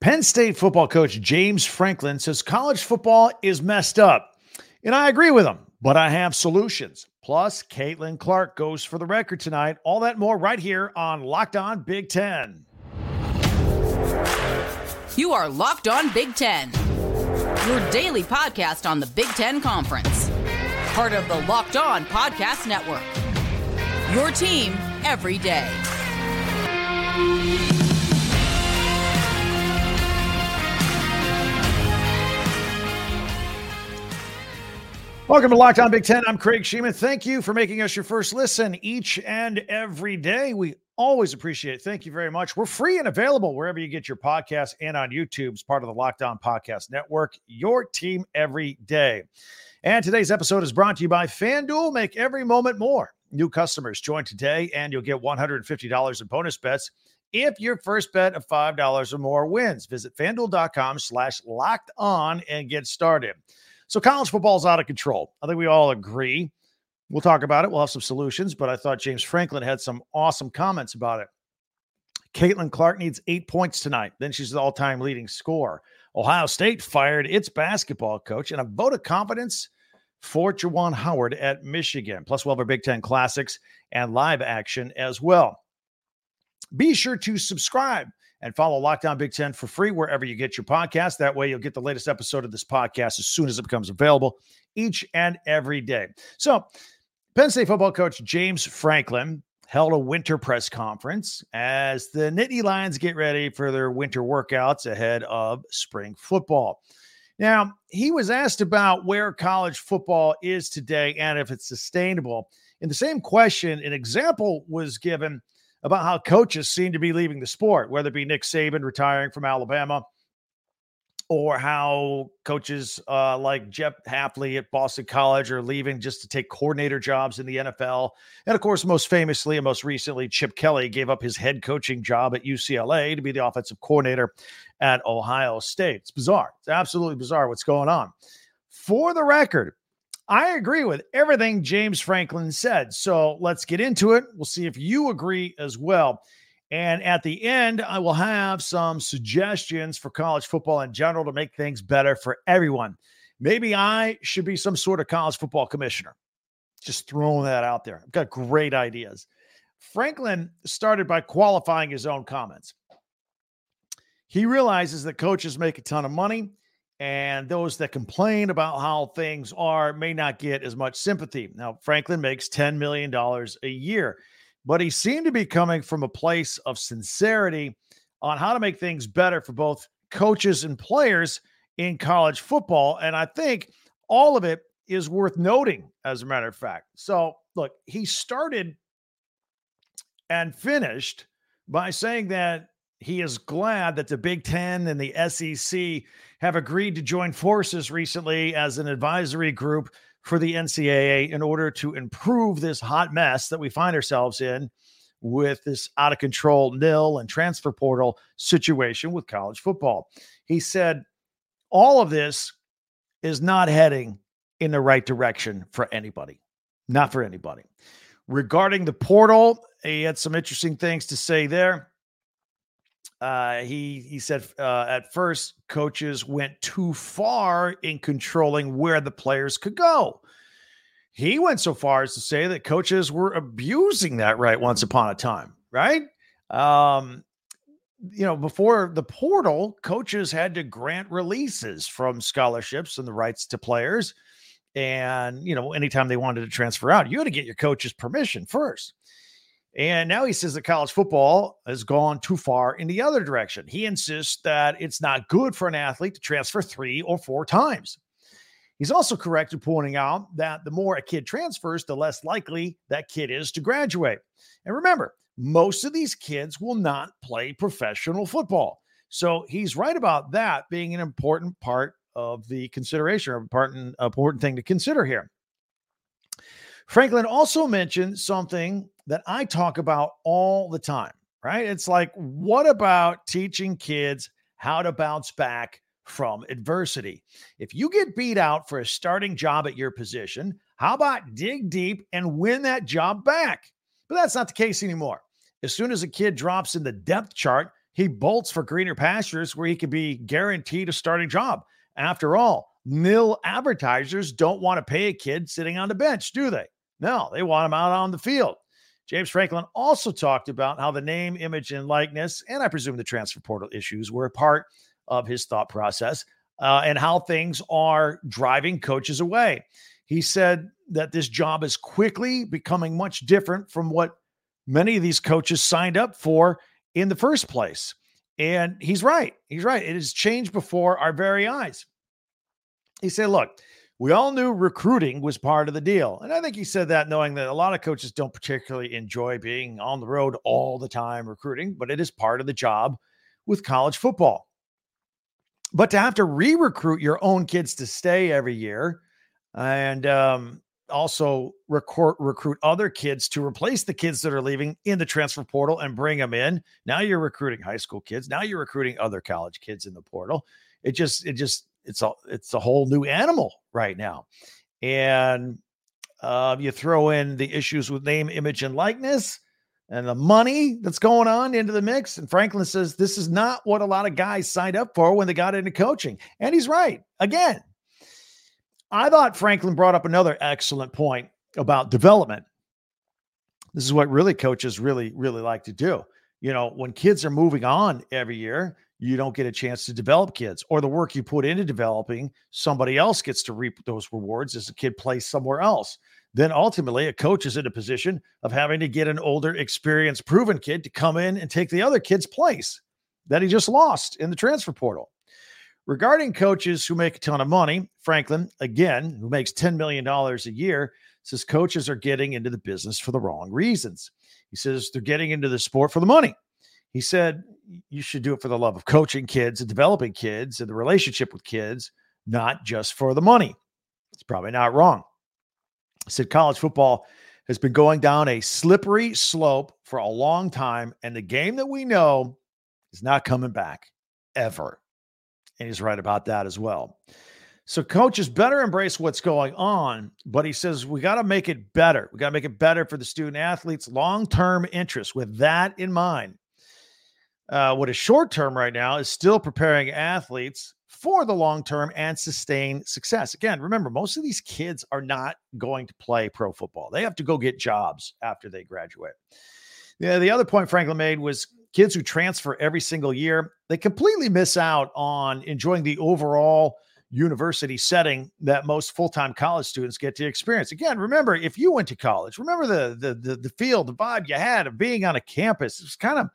Penn State football coach James Franklin says college football is messed up. And I agree with him, but I have solutions. Plus, Caitlin Clark goes for the record tonight. All that more right here on Locked On Big Ten. You are Locked On Big Ten, your daily podcast on the Big Ten Conference. Part of the Locked On Podcast Network. Your team every day. Welcome to Locked On Big Ten. I'm Craig Shemon. Thank you for making us your first listen each and every day. We always appreciate it. Thank you very much. We're free and available wherever you get your podcasts and on YouTube as part of the Locked On Podcast Network, your team every day. And today's episode is brought to you by FanDuel. Make every moment more. New customers join today and you'll get $150 in bonus bets if your first bet of $5 or more wins. Visit fanduel.com slash locked on and get started. So college football is out of control. I think we all agree. We'll talk about it. We'll have some solutions, but I thought James Franklin had some awesome comments about it. Caitlin Clark needs eight points tonight. Then she's the all time leading scorer. Ohio State fired its basketball coach and a vote of confidence for Juwan Howard at Michigan. Plus, we'll have our Big Ten classics and live action as well. Be sure to subscribe and follow Locked On Big Ten for free wherever you get your podcast. That way, you'll get the latest episode of this podcast as soon as it becomes available each and every day. So, Penn State football coach James Franklin held a winter press conference as the Nittany Lions get ready for their winter workouts ahead of spring football. Now, he was asked about where college football is today and if it's sustainable. In the same question, an example was given about how coaches seem to be leaving the sport, whether it be Nick Saban retiring from Alabama or how coaches uh, like Jeff Hafley at Boston College are leaving just to take coordinator jobs in the NFL. And of course, most famously and most recently, Chip Kelly gave up his head coaching job at UCLA to be the offensive coordinator at Ohio State. It's bizarre. It's absolutely bizarre what's going on. For the record, I agree with everything James Franklin said. So let's get into it. We'll see if you agree as well. And at the end, I will have some suggestions for college football in general to make things better for everyone. Maybe I should be some sort of college football commissioner. Just throwing that out there. I've got great ideas. Franklin started by qualifying his own comments. He realizes that coaches make a ton of money and those that complain about how things are may not get as much sympathy. Now, Franklin makes $10 million a year, but he seemed to be coming from a place of sincerity on how to make things better for both coaches and players in college football. And I think all of it is worth noting, as a matter of fact. So, look, he started and finished by saying that he is glad that the Big Ten and the SEC have agreed to join forces recently as an advisory group for the NCAA in order to improve this hot mess that we find ourselves in with this out of control NIL and transfer portal situation with college football. He said, all of this is not heading in the right direction for anybody, not for anybody. Regarding the portal, he had some interesting things to say there. Uh, he he said uh, at first coaches went too far in controlling where the players could go. He went so far as to say that coaches were abusing that right once upon a time, right? Um, you know, before the portal, coaches had to grant releases from scholarships and the rights to players. And, you know, anytime they wanted to transfer out, you had to get your coach's permission first. And now he says that college football has gone too far in the other direction. He insists that it's not good for an athlete to transfer three or four times. He's also correct in pointing out that the more a kid transfers, the less likely that kid is to graduate. And remember, most of these kids will not play professional football. So he's right about that being an important part of the consideration, or important, important thing to consider here. Franklin also mentioned something that I talk about all the time, right? It's like, what about teaching kids how to bounce back from adversity? If you get beat out for a starting job at your position, how about dig deep and win that job back? But that's not the case anymore. As soon as a kid drops in the depth chart, he bolts for greener pastures where he could be guaranteed a starting job. After all, NIL advertisers don't want to pay a kid sitting on the bench, do they? No, they want him out on the field. James Franklin also talked about how the name, image, and likeness, and I presume the transfer portal issues were a part of his thought process uh, and how things are driving coaches away. He said that this job is quickly becoming much different from what many of these coaches signed up for in the first place. And he's right. He's right. It has changed before our very eyes. He said, look, we all knew recruiting was part of the deal. And I think he said that knowing that a lot of coaches don't particularly enjoy being on the road all the time recruiting, but it is part of the job with college football. But to have to re recruit your own kids to stay every year and um, also recruit, recruit other kids to replace the kids that are leaving in the transfer portal and bring them in. Now you're recruiting high school kids. Now you're recruiting other college kids in the portal. It just, it just, it's a, it's a whole new animal right now. And uh, you throw in the issues with name, image, and likeness and the money that's going on into the mix. And Franklin says this is not what a lot of guys signed up for when they got into coaching. And he's right. Again, I thought Franklin brought up another excellent point about development. This is what really coaches really, really like to do. You know, when kids are moving on every year, you don't get a chance to develop kids, or the work you put into developing, somebody else gets to reap those rewards as a kid plays somewhere else. Then ultimately, a coach is in a position of having to get an older, experienced, proven kid to come in and take the other kid's place that he just lost in the transfer portal. Regarding coaches who make a ton of money, Franklin, again, who makes $10 million a year, says coaches are getting into the business for the wrong reasons. He says they're getting into the sport for the money. He said you should do it for the love of coaching kids and developing kids and the relationship with kids, not just for the money. It's probably not wrong. He said college football has been going down a slippery slope for a long time, and the game that we know is not coming back ever. And he's right about that as well. So coaches better embrace what's going on, but he says we got to make it better. We got to make it better for the student athletes' long-term interest. With that in mind, uh, what is short term right now is still preparing athletes for the long term and sustain success. Again, remember, most of these kids are not going to play pro football. They have to go get jobs after they graduate. Yeah, the other point Franklin made was kids who transfer every single year, they completely miss out on enjoying the overall university setting that most full-time college students get to experience. Again, remember if you went to college, remember the the the, the feel, the vibe you had of being on a campus. It's kind of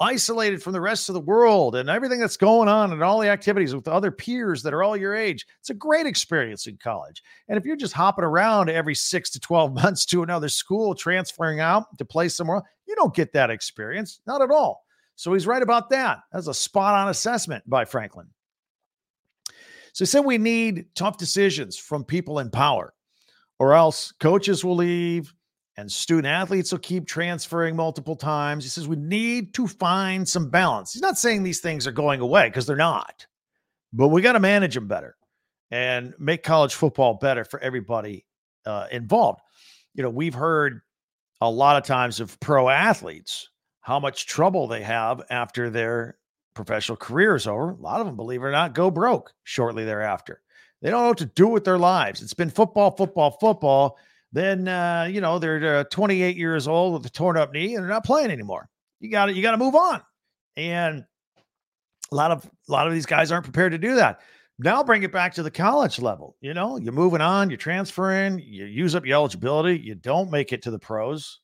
isolated from the rest of the world and everything that's going on and all the activities with other peers that are all your age. It's a great experience in college. And if you're just hopping around every six to 12 months to another school, transferring out to play somewhere, you don't get that experience. Not at all. So he's right about that. That's a spot on assessment by Franklin. So he said we need tough decisions from people in power, or else coaches will leave and student athletes will keep transferring multiple times. He says we need to find some balance. He's not saying these things are going away because they're not, but we got to manage them better and make college football better for everybody uh, involved. You know, we've heard a lot of times of pro athletes how much trouble they have after their professional career is over. A lot of them, believe it or not, go broke shortly thereafter. They don't know what to do with their lives. It's been football, football, football. Then uh, you know they're uh, 28 years old with a torn up knee and they're not playing anymore. You got to you got to move on. And a lot of a lot of these guys aren't prepared to do that. Now bring it back to the college level. You know, you're moving on, you're transferring, you use up your eligibility, you don't make it to the pros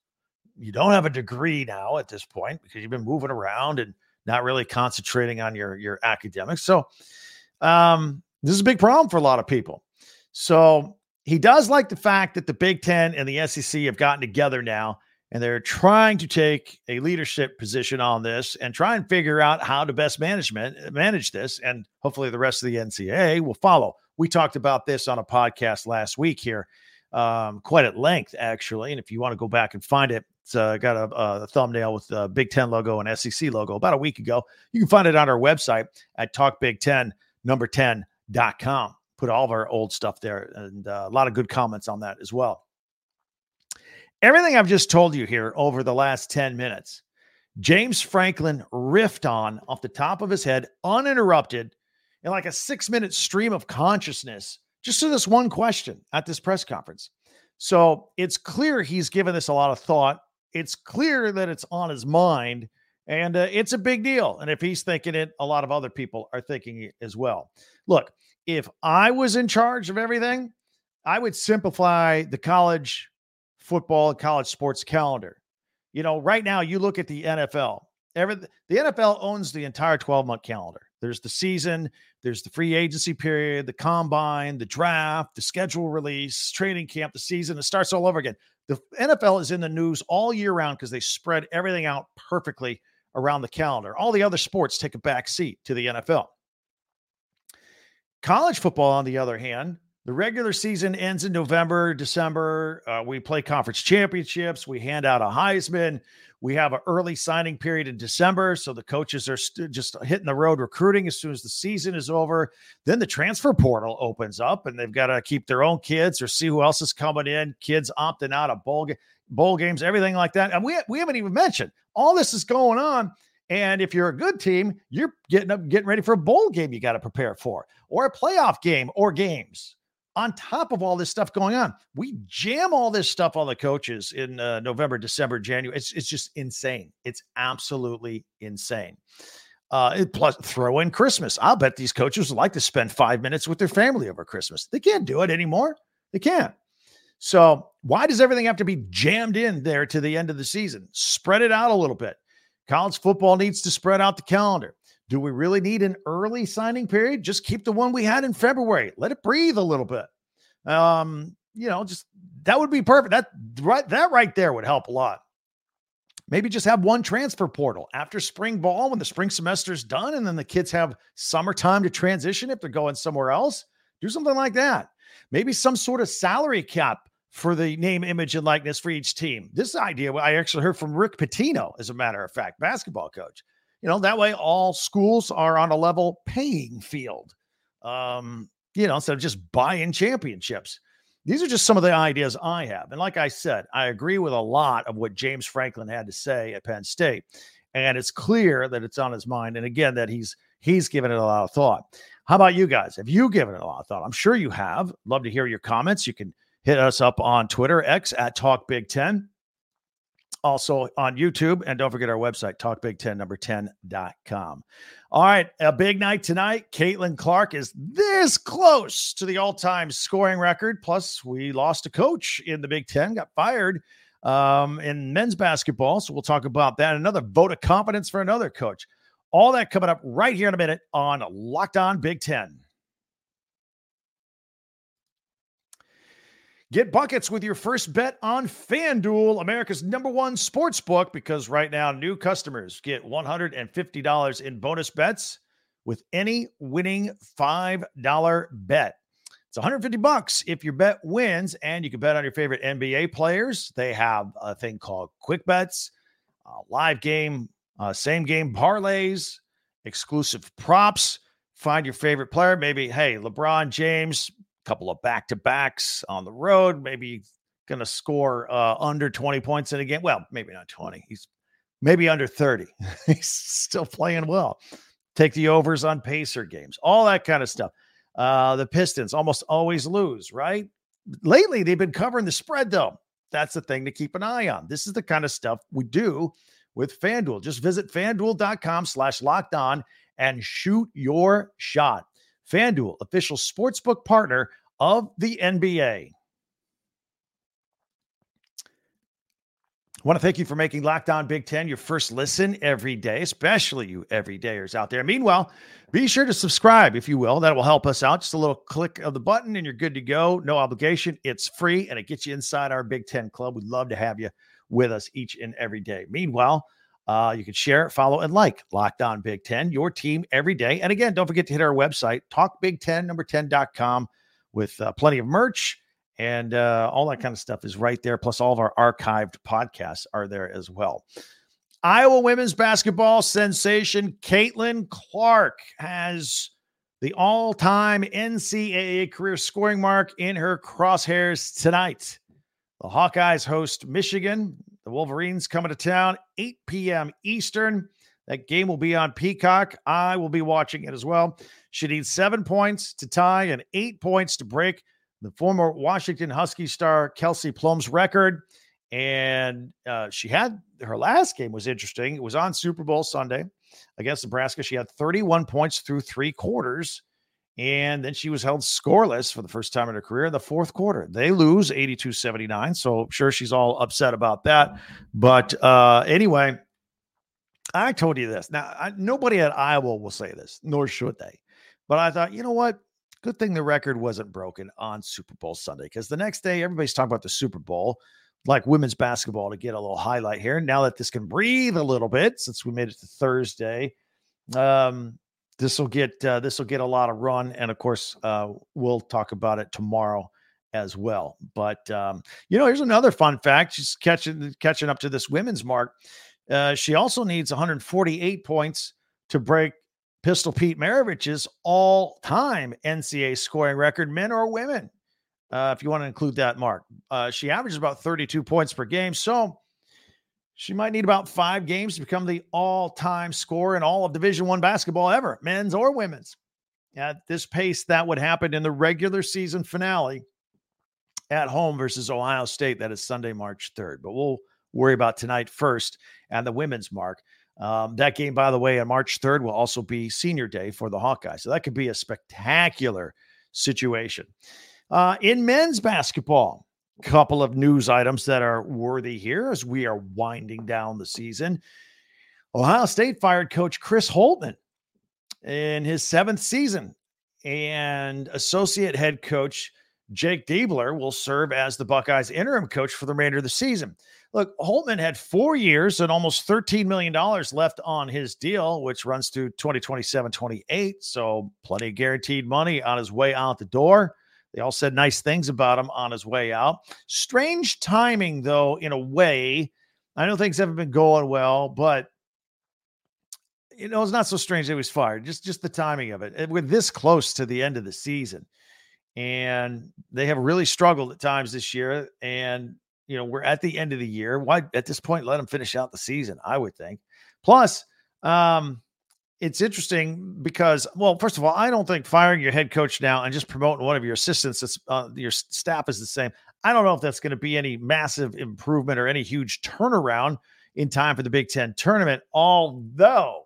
you don't have a degree now at this point because you've been moving around and not really concentrating on your your academics. So um, this is a big problem for a lot of people. So he does like the fact that the Big Ten and the SEC have gotten together now and they're trying to take a leadership position on this and try and figure out how to best management manage this. And hopefully the rest of the NCAA will follow. We talked about this on a podcast last week here, um, quite at length, actually. And if you want to go back and find it, it's uh, got a, a, thumbnail with the Big Ten logo and SEC logo about a week ago. You can find it on our website at talkbig10 number 10.com. Put all of our old stuff there and uh, a lot of good comments on that as well. Everything I've just told you here over the last 10 minutes James Franklin riffed on off the top of his head, uninterrupted, in like a six minute stream of consciousness, just to this one question at this press conference. So it's clear he's given this a lot of thought. It's clear that it's on his mind, and uh, it's a big deal. And if he's thinking it, a lot of other people are thinking it as well. Look, if I was in charge of everything, I would simplify the college football college sports calendar. You know, right now you look at the NFL. Every, the NFL owns the entire 12 month calendar. There's the season, there's the free agency period, the combine, the draft, the schedule release, training camp, the season. It starts all over again. The NFL is in the news all year round because they spread everything out perfectly around the calendar. All the other sports take a back seat to the NFL. College football, on the other hand, the regular season ends in November, December. Uh, we play conference championships. We hand out a Heisman. We have an early signing period in December. So the coaches are st- just hitting the road recruiting as soon as the season is over. Then the transfer portal opens up and they've got to keep their own kids or see who else is coming in. Kids opting out of bowl, ga- bowl games, everything like that. And we, we haven't even mentioned all this is going on. And if you're a good team, you're getting up, getting ready for a bowl game you got to prepare for, or a playoff game or games on top of all this stuff going on. We jam all this stuff on the coaches in uh, November, December, January. It's, it's just insane. It's absolutely insane. Uh, plus, throw in Christmas. I'll bet these coaches would like to spend five minutes with their family over Christmas. They can't do it anymore. They can't. So, why does everything have to be jammed in there to the end of the season? Spread it out a little bit. College football needs to spread out the calendar. Do we really need an early signing period? Just keep the one we had in February. Let it breathe a little bit. Um, you know, just that would be perfect. That right that right there would help a lot. Maybe just have one transfer portal after spring ball when the spring semester is done, and then the kids have summertime to transition if they're going somewhere else. Do something like that. Maybe some sort of salary cap for the name, image, and likeness for each team. This idea I actually heard from Rick Pitino, as a matter of fact, basketball coach. You know, that way all schools are on a level paying field. Um, you know, instead of just buying championships. These are just some of the ideas I have. And like I said, I agree with a lot of what James Franklin had to say at Penn State. And it's clear that it's on his mind. And again, that he's he's given it a lot of thought. How about you guys? Have you given it a lot of thought? I'm sure you have. Love to hear your comments. You can hit us up on Twitter, X at Talk Big Ten also on YouTube. And don't forget our website, talkbig10 number 10.com. All right, a big night tonight. Caitlin Clark is this close to the all time scoring record. Plus, we lost a coach in the Big Ten, got fired um, in men's basketball. So we'll talk about that. Another vote of confidence for another coach. All that coming up right here in a minute on Locked On Big Ten. Get buckets with your first bet on FanDuel, America's number one sports book, because right now new customers get $150 in bonus bets with any winning $5 bet. It's 150 bucks if your bet wins, and you can bet on your favorite NBA players. They have a thing called quick bets, uh, live game, uh, same game parlays, exclusive props. Find your favorite player. Maybe, hey, LeBron James a couple of back to backs on the road, maybe going to score uh, under 20 points in a game. Well, maybe not 20. He's maybe under 30. He's still playing well. Take the overs on Pacer games, all that kind of stuff. Uh, the Pistons almost always lose, right? Lately, they've been covering the spread, though. That's the thing to keep an eye on. This is the kind of stuff we do with FanDuel. Just visit fanduel.com slash locked on and shoot your shot. FanDuel, official sportsbook partner of the NBA. I want to thank you for making Locked On Big Ten your first listen every day, especially you everydayers out there. Meanwhile, be sure to subscribe if you will. That will help us out. Just a little click of the button and you're good to go. No obligation. It's free and it gets you inside our Big Ten club. We'd love to have you with us each and every day. Meanwhile, uh, you can share, follow, and like Locked On Big Ten, your team every day. And again, don't forget to hit our website, talkbig10, number 10.com, with uh, plenty of merch and uh, all that kind of stuff is right there. Plus, all of our archived podcasts are there as well. Iowa women's basketball sensation Caitlin Clark has the all time NCAA career scoring mark in her crosshairs tonight. The Hawkeyes host Michigan The Wolverines coming to town, 8 p.m. Eastern. That game will be on Peacock. I will be watching it as well. She needs seven points to tie and eight points to break the former Washington Husky star Kelsey Plum's record. And uh, she had her last game was interesting. It was on Super Bowl Sunday against Nebraska. She had 31 points through three quarters. And then she was held scoreless for the first time in her career in the fourth quarter. They lose 82 79. So, sure, she's all upset about that. But uh, anyway, I told you this. Now, I, nobody at Iowa will say this, nor should they. But I thought, you know what? Good thing the record wasn't broken on Super Bowl Sunday because the next day, everybody's talking about the Super Bowl, like women's basketball, to get a little highlight here. Now that this can breathe a little bit, since we made it to Thursday, um, this will get uh, this will get a lot of run, and of course, uh, we'll talk about it tomorrow as well. But um, you know, here's another fun fact: just catching catching up to this women's mark. Uh, she also needs 148 points to break Pistol Pete Maravich's all-time NCAA scoring record, men or women. Uh, if you want to include that mark, uh, she averages about 32 points per game, so she might need about five games to become the all-time scorer in all of Division One basketball ever, men's or women's. At this pace, that would happen in the regular season finale at home versus Ohio State. That is Sunday, March 3rd. But we'll worry about tonight first and the women's mark. Um, that game, by the way, on March 3rd will also be senior day for the Hawkeyes. So that could be a spectacular situation. Uh, in men's basketball, couple of news items that are worthy here as we are winding down the season. Ohio State fired coach Chris Holtmann in his seventh season, and associate head coach Jake Diebler will serve as the Buckeyes interim coach for the remainder of the season. Look, Holtmann had four years and almost $13 million left on his deal, which runs through 2027 28. So, plenty of guaranteed money on his way out the door. They all said nice things about him on his way out. Strange timing, though, in a way. I know things haven't been going well, but you know, it's not so strange that he was fired. Just just the timing of it. We're this close to the end of the season and they have really struggled at times this year. And you know, we're at the end of the year. Why at this point let them finish out the season? I would think. Plus, um, it's interesting because, well, first of all, I don't think firing your head coach now and just promoting one of your assistants, uh, your staff is the same. I don't know if that's going to be any massive improvement or any huge turnaround in time for the Big Ten tournament. Although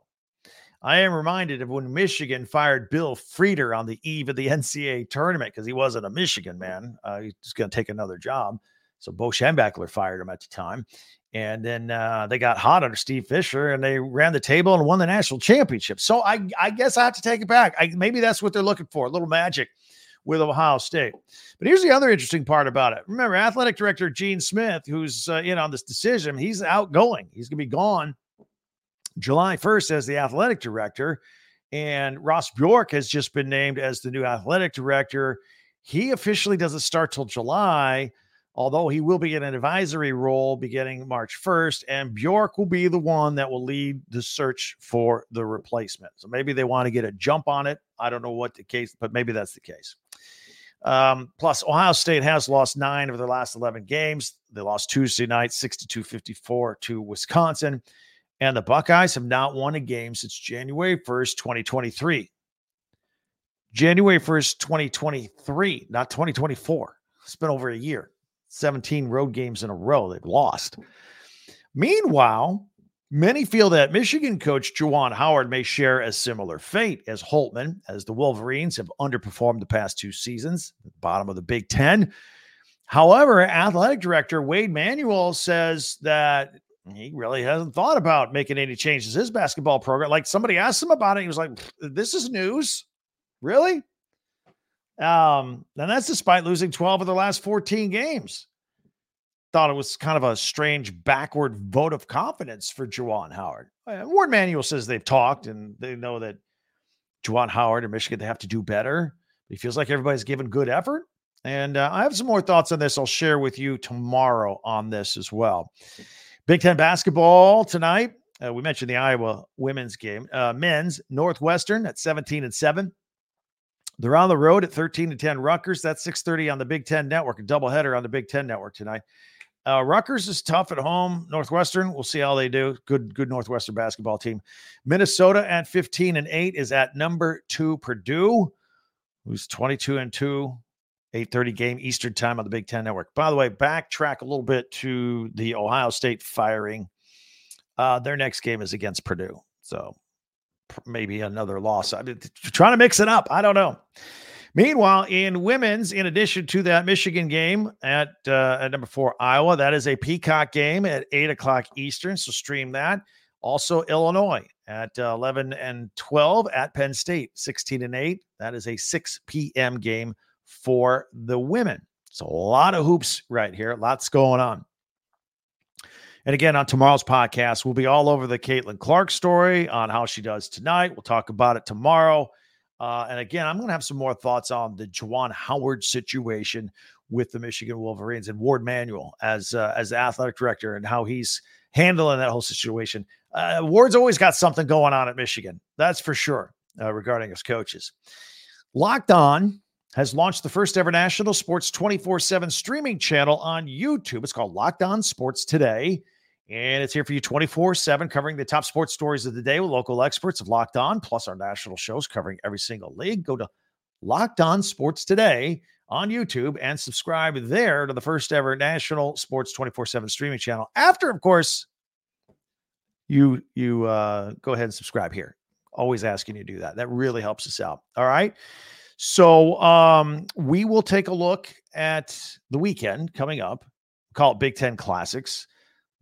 I am reminded of when Michigan fired Bill Frieder on the eve of the NCAA tournament because he wasn't a Michigan man. Uh, he's going to take another job. So Bo Schembechler fired him at the time. And then uh, they got hot under Steve Fisher and they ran the table and won the national championship. So I, I guess I have to take it back. I, maybe that's what they're looking for a little magic with Ohio State. But here's the other interesting part about it. Remember, athletic director Gene Smith, who's uh, in on this decision, he's outgoing. He's going to be gone July 1st as the athletic director. And Ross Bjork has just been named as the new athletic director. He officially doesn't start till July, although he will be in an advisory role beginning March 1st. And Bjork will be the one that will lead the search for the replacement. So maybe they want to get a jump on it. I don't know what the case, but maybe that's the case. Um, plus, Ohio State has lost nine of their last 11 games. They lost Tuesday night, 62 54 to Wisconsin. And the Buckeyes have not won a game since January 1st, 2023. January 1st, 2023, not 2024. It's been over a year. 17 road games in a row they've lost. Meanwhile, many feel that Michigan coach Juwan Howard may share a similar fate as Holtmann, as the Wolverines have underperformed the past two seasons, bottom of the Big Ten. However, athletic director Warde Manuel says that he really hasn't thought about making any changes his basketball program. Like somebody asked him about it, he was like, "This is news, really." Um, and that's despite losing 12 of the last 14 games. Thought it was kind of a strange backward vote of confidence for Juwan Howard. Ward Warde Manuel says they've talked and they know that Juwan Howard and Michigan they have to do better. He feels like everybody's given good effort. And uh, I have some more thoughts on this. I'll share with you tomorrow on this as well. Big Ten basketball tonight. Uh, we mentioned the Iowa women's game. Uh, men's Northwestern at 17 and 7. They're on the road at 13 to 10 Rutgers. That's 6:30 on the Big Ten Network, a doubleheader on the Big Ten Network tonight. Uh, Rutgers is tough at home. Northwestern, we'll see how they do. Good, good Northwestern basketball team. Minnesota at 15 and 8 is at number two Purdue, who's 22 and 2. 8:30 game Eastern time on the Big Ten Network. By the way, backtrack a little bit to the Ohio State firing. Uh, their next game is against Purdue, so maybe another loss. I'm trying to mix it up. I don't know. Meanwhile, in women's, in addition to that Michigan game at uh, at number four Iowa, that is a Peacock game at eight o'clock Eastern. So stream that. Also Illinois at uh, eleven and twelve at Penn State, sixteen and eight. That is a six p.m. game for the women. So a lot of hoops right here. Lots going on. And again, on tomorrow's podcast, we'll be all over the Caitlin Clark story on how she does tonight. We'll talk about it tomorrow. Uh, and again, I'm going to have some more thoughts on the Juwan Howard situation with the Michigan Wolverines and Warde Manuel as uh, as the athletic director and how he's handling that whole situation. Uh, Warde's always got something going on at Michigan, that's for sure, uh, regarding his coaches. Locked On has launched the first ever national sports 24 7 streaming channel on YouTube. It's called Locked On Sports Today. And it's here for you 24 7, covering the top sports stories of the day with local experts of Locked On, plus our national shows covering every single league. Go to Locked On Sports Today on YouTube and subscribe there to the first ever national sports 24 7 streaming channel. After, of course, you you uh, go ahead and subscribe here. Always asking you to do that. That really helps us out. All right. So um, we will take a look at the weekend coming up. Call it Big Ten Classics.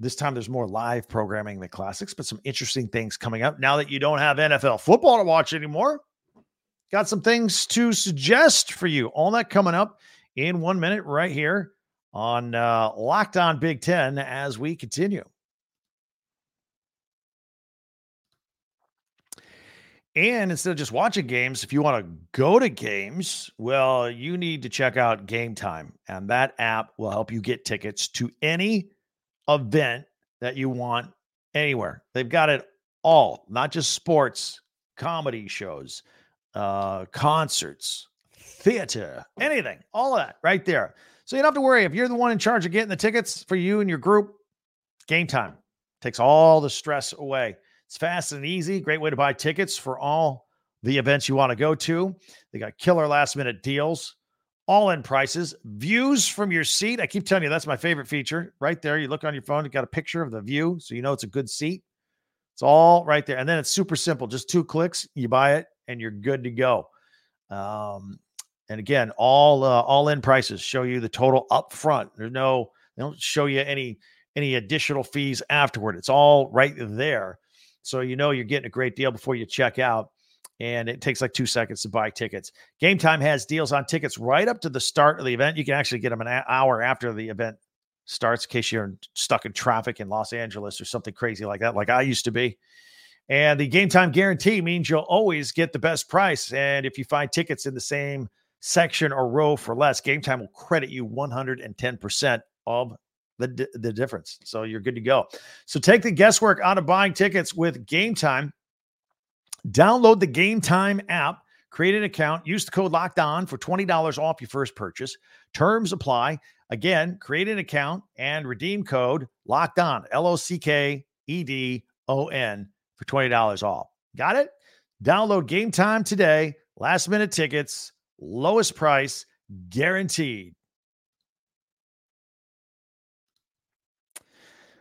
This time there's more live programming than classics, but some interesting things coming up. Now that you don't have NFL football to watch anymore, got some things to suggest for you. All that coming up in one minute right here on uh, Locked On Big Ten as we continue. And instead of just watching games, if you want to go to games, well, you need to check out Game Time. And that app will help you get tickets to any event that you want anywhere. They've got it all, not just sports, comedy shows, uh, concerts, theater, anything, all of that right there. So you don't have to worry if you're the one in charge of getting the tickets for you and your group. Game time takes all the stress away. It's fast and easy. Great way to buy tickets for all the events you want to go to. They got killer last minute deals all in prices, views from your seat. I keep telling you that's my favorite feature right there. You look on your phone, you got a picture of the view, so you know it's a good seat. It's all right there. And then it's super simple. Just two clicks, you buy it, and you're good to go. Um, and again, all uh, all in prices show you the total up front. There's no, they don't show you any any additional fees afterward. It's all right there. So you know you're getting a great deal before you check out and it takes like two seconds to buy tickets. Game Time has deals on tickets right up to the start of the event. You can actually get them an hour after the event starts in case you're stuck in traffic in Los Angeles or something crazy like that, like I used to be. And the game time guarantee means you'll always get the best price. And if you find tickets in the same section or row for less, game time will credit you 110% of the, the difference. So you're good to go. So take the guesswork out of buying tickets with game time. Download the Game Time app, create an account, use the code locked on for $20 off your first purchase. Terms apply. Again, create an account and redeem code locked on, L O C K E D O N for $20 off. Got it? Download Game Time today. Last minute tickets, lowest price guaranteed.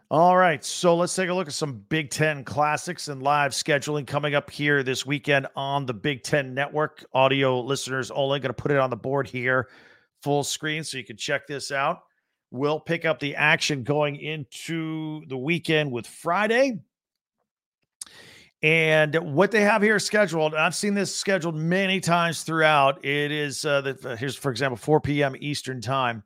All right, so let's take a look at some Big Ten classics and live scheduling coming up here this weekend on the Big Ten Network. Audio listeners only going to put it on the board here, full screen, so you can check this out. We'll pick up the action going into the weekend with Friday. And what they have here scheduled, I've seen this scheduled many times throughout. It is uh, the, here's, for example, 4 p.m. Eastern time.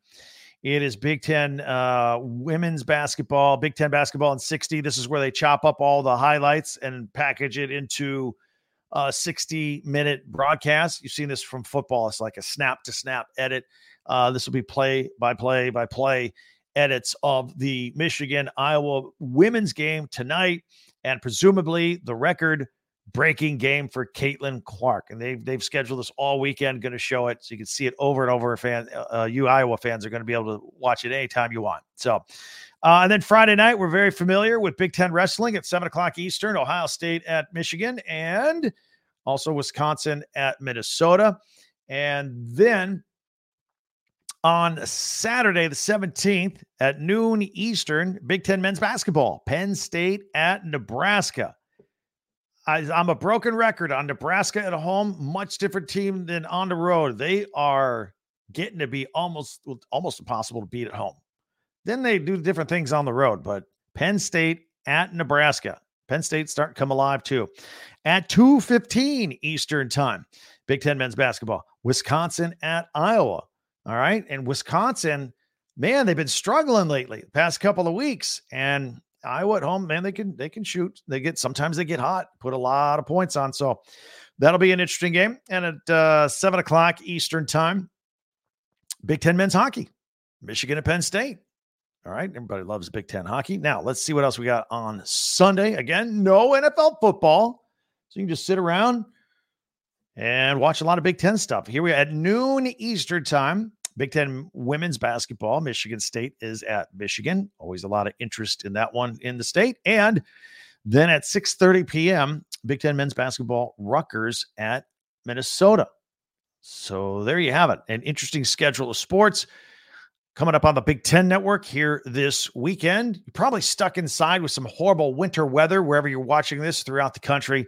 It is Big Ten uh, women's basketball, Big Ten basketball in 60. This is where they chop up all the highlights and package it into a 60 minute broadcast. You've seen this from football. It's like a snap to snap edit. Uh, this will be play by play by play edits of the Michigan Iowa women's game tonight. And presumably the record breaking game for Caitlin Clark, and they've they've scheduled this all weekend. Going to show it so you can see it over and over. Fan, uh, you Iowa fans are going to be able to watch it anytime you want. So, uh, and then Friday night, we're very familiar with Big Ten wrestling at seven o'clock Eastern. Ohio State at Michigan, and also Wisconsin at Minnesota, and then on Saturday, the 17th at noon Eastern, Big Ten men's basketball, Penn State at Nebraska. I, am a broken record on Nebraska at home, much different team than on the road. They are getting to be almost almost impossible to beat at home. Then they do different things on the road, but Penn State at Nebraska. Penn State starting to come alive too. At 2:15 Eastern Time, Big 10 men's basketball. Wisconsin at Iowa. All right. And Wisconsin, man, they've been struggling lately, the past couple of weeks. And Iowa at home, man, they can they can shoot. They get sometimes they get hot, put a lot of points on. So that'll be an interesting game. And at uh, seven o'clock Eastern time, Big Ten men's hockey, Michigan at Penn State. All right, everybody loves Big Ten hockey. Now let's see what else we got on Sunday. Again, no NFL football, so you can just sit around and watch a lot of Big Ten stuff. Here we are at noon Eastern time. Big Ten women's basketball. Michigan State is at Michigan. Always a lot of interest in that one in the state. And then at 6:30 p.m., Big Ten men's basketball. Rutgers at Minnesota. So there you have it. An interesting schedule of sports coming up on the Big Ten Network here this weekend. You're probably stuck inside with some horrible winter weather wherever you're watching this throughout the country.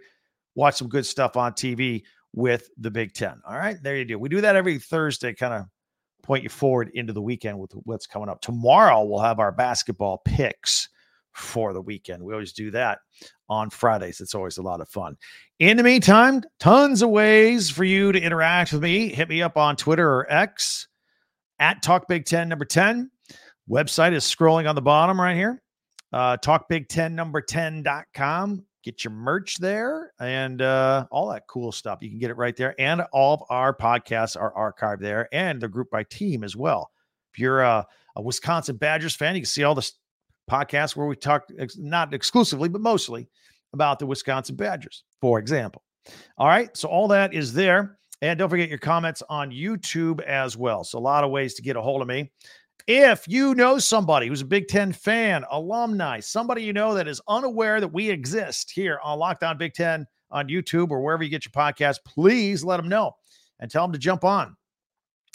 Watch some good stuff on TV with the Big Ten. All right, there you do. We do that every Thursday, kind of point you forward into the weekend with what's coming up. Tomorrow, we'll have our basketball picks for the weekend. We always do that on Fridays. It's always a lot of fun. In the meantime, tons of ways for you to interact with me. Hit me up on Twitter or X at Talk Big Ten number 10. Website is scrolling on the bottom right here. Uh, Talk Big Ten number 10.com get your merch there and uh, all that cool stuff. You can get it right there. And all of our podcasts are archived there and they're grouped by team as well. If you're a, a Wisconsin Badgers fan, you can see all the podcasts where we talk, not exclusively, but mostly about the Wisconsin Badgers, for example. All right. So all that is there. And don't forget your comments on YouTube as well. So a lot of ways to get a hold of me. If you know somebody who's a Big Ten fan, alumni, somebody you know that is unaware that we exist here on Locked On Big Ten on YouTube or wherever you get your podcast, please let them know and tell them to jump on.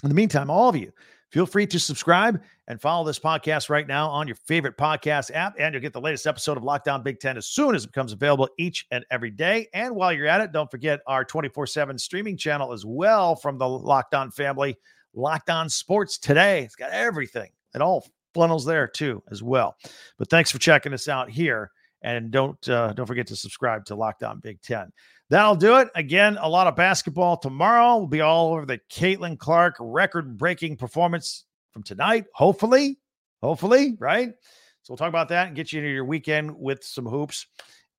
In the meantime, all of you, feel free to subscribe and follow this podcast right now on your favorite podcast app, and you'll get the latest episode of Locked On Big Ten as soon as it becomes available each and every day. And while you're at it, don't forget our 24 7 streaming channel as well from the Locked On family. Locked On Sports today. It's got everything. It all funnels there too, as well. But thanks for checking us out here. And don't uh, don't forget to subscribe to Locked On Big Ten. That'll do it. Again, a lot of basketball tomorrow. We'll be all over the Caitlin Clark record-breaking performance from tonight. Hopefully, hopefully, right? So we'll talk about that and get you into your weekend with some hoops.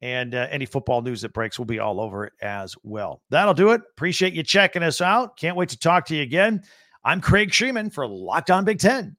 And uh, any football news that breaks will be all over it as well. That'll do it. Appreciate you checking us out. Can't wait to talk to you again. I'm Craig Shemon for Locked On Big Ten.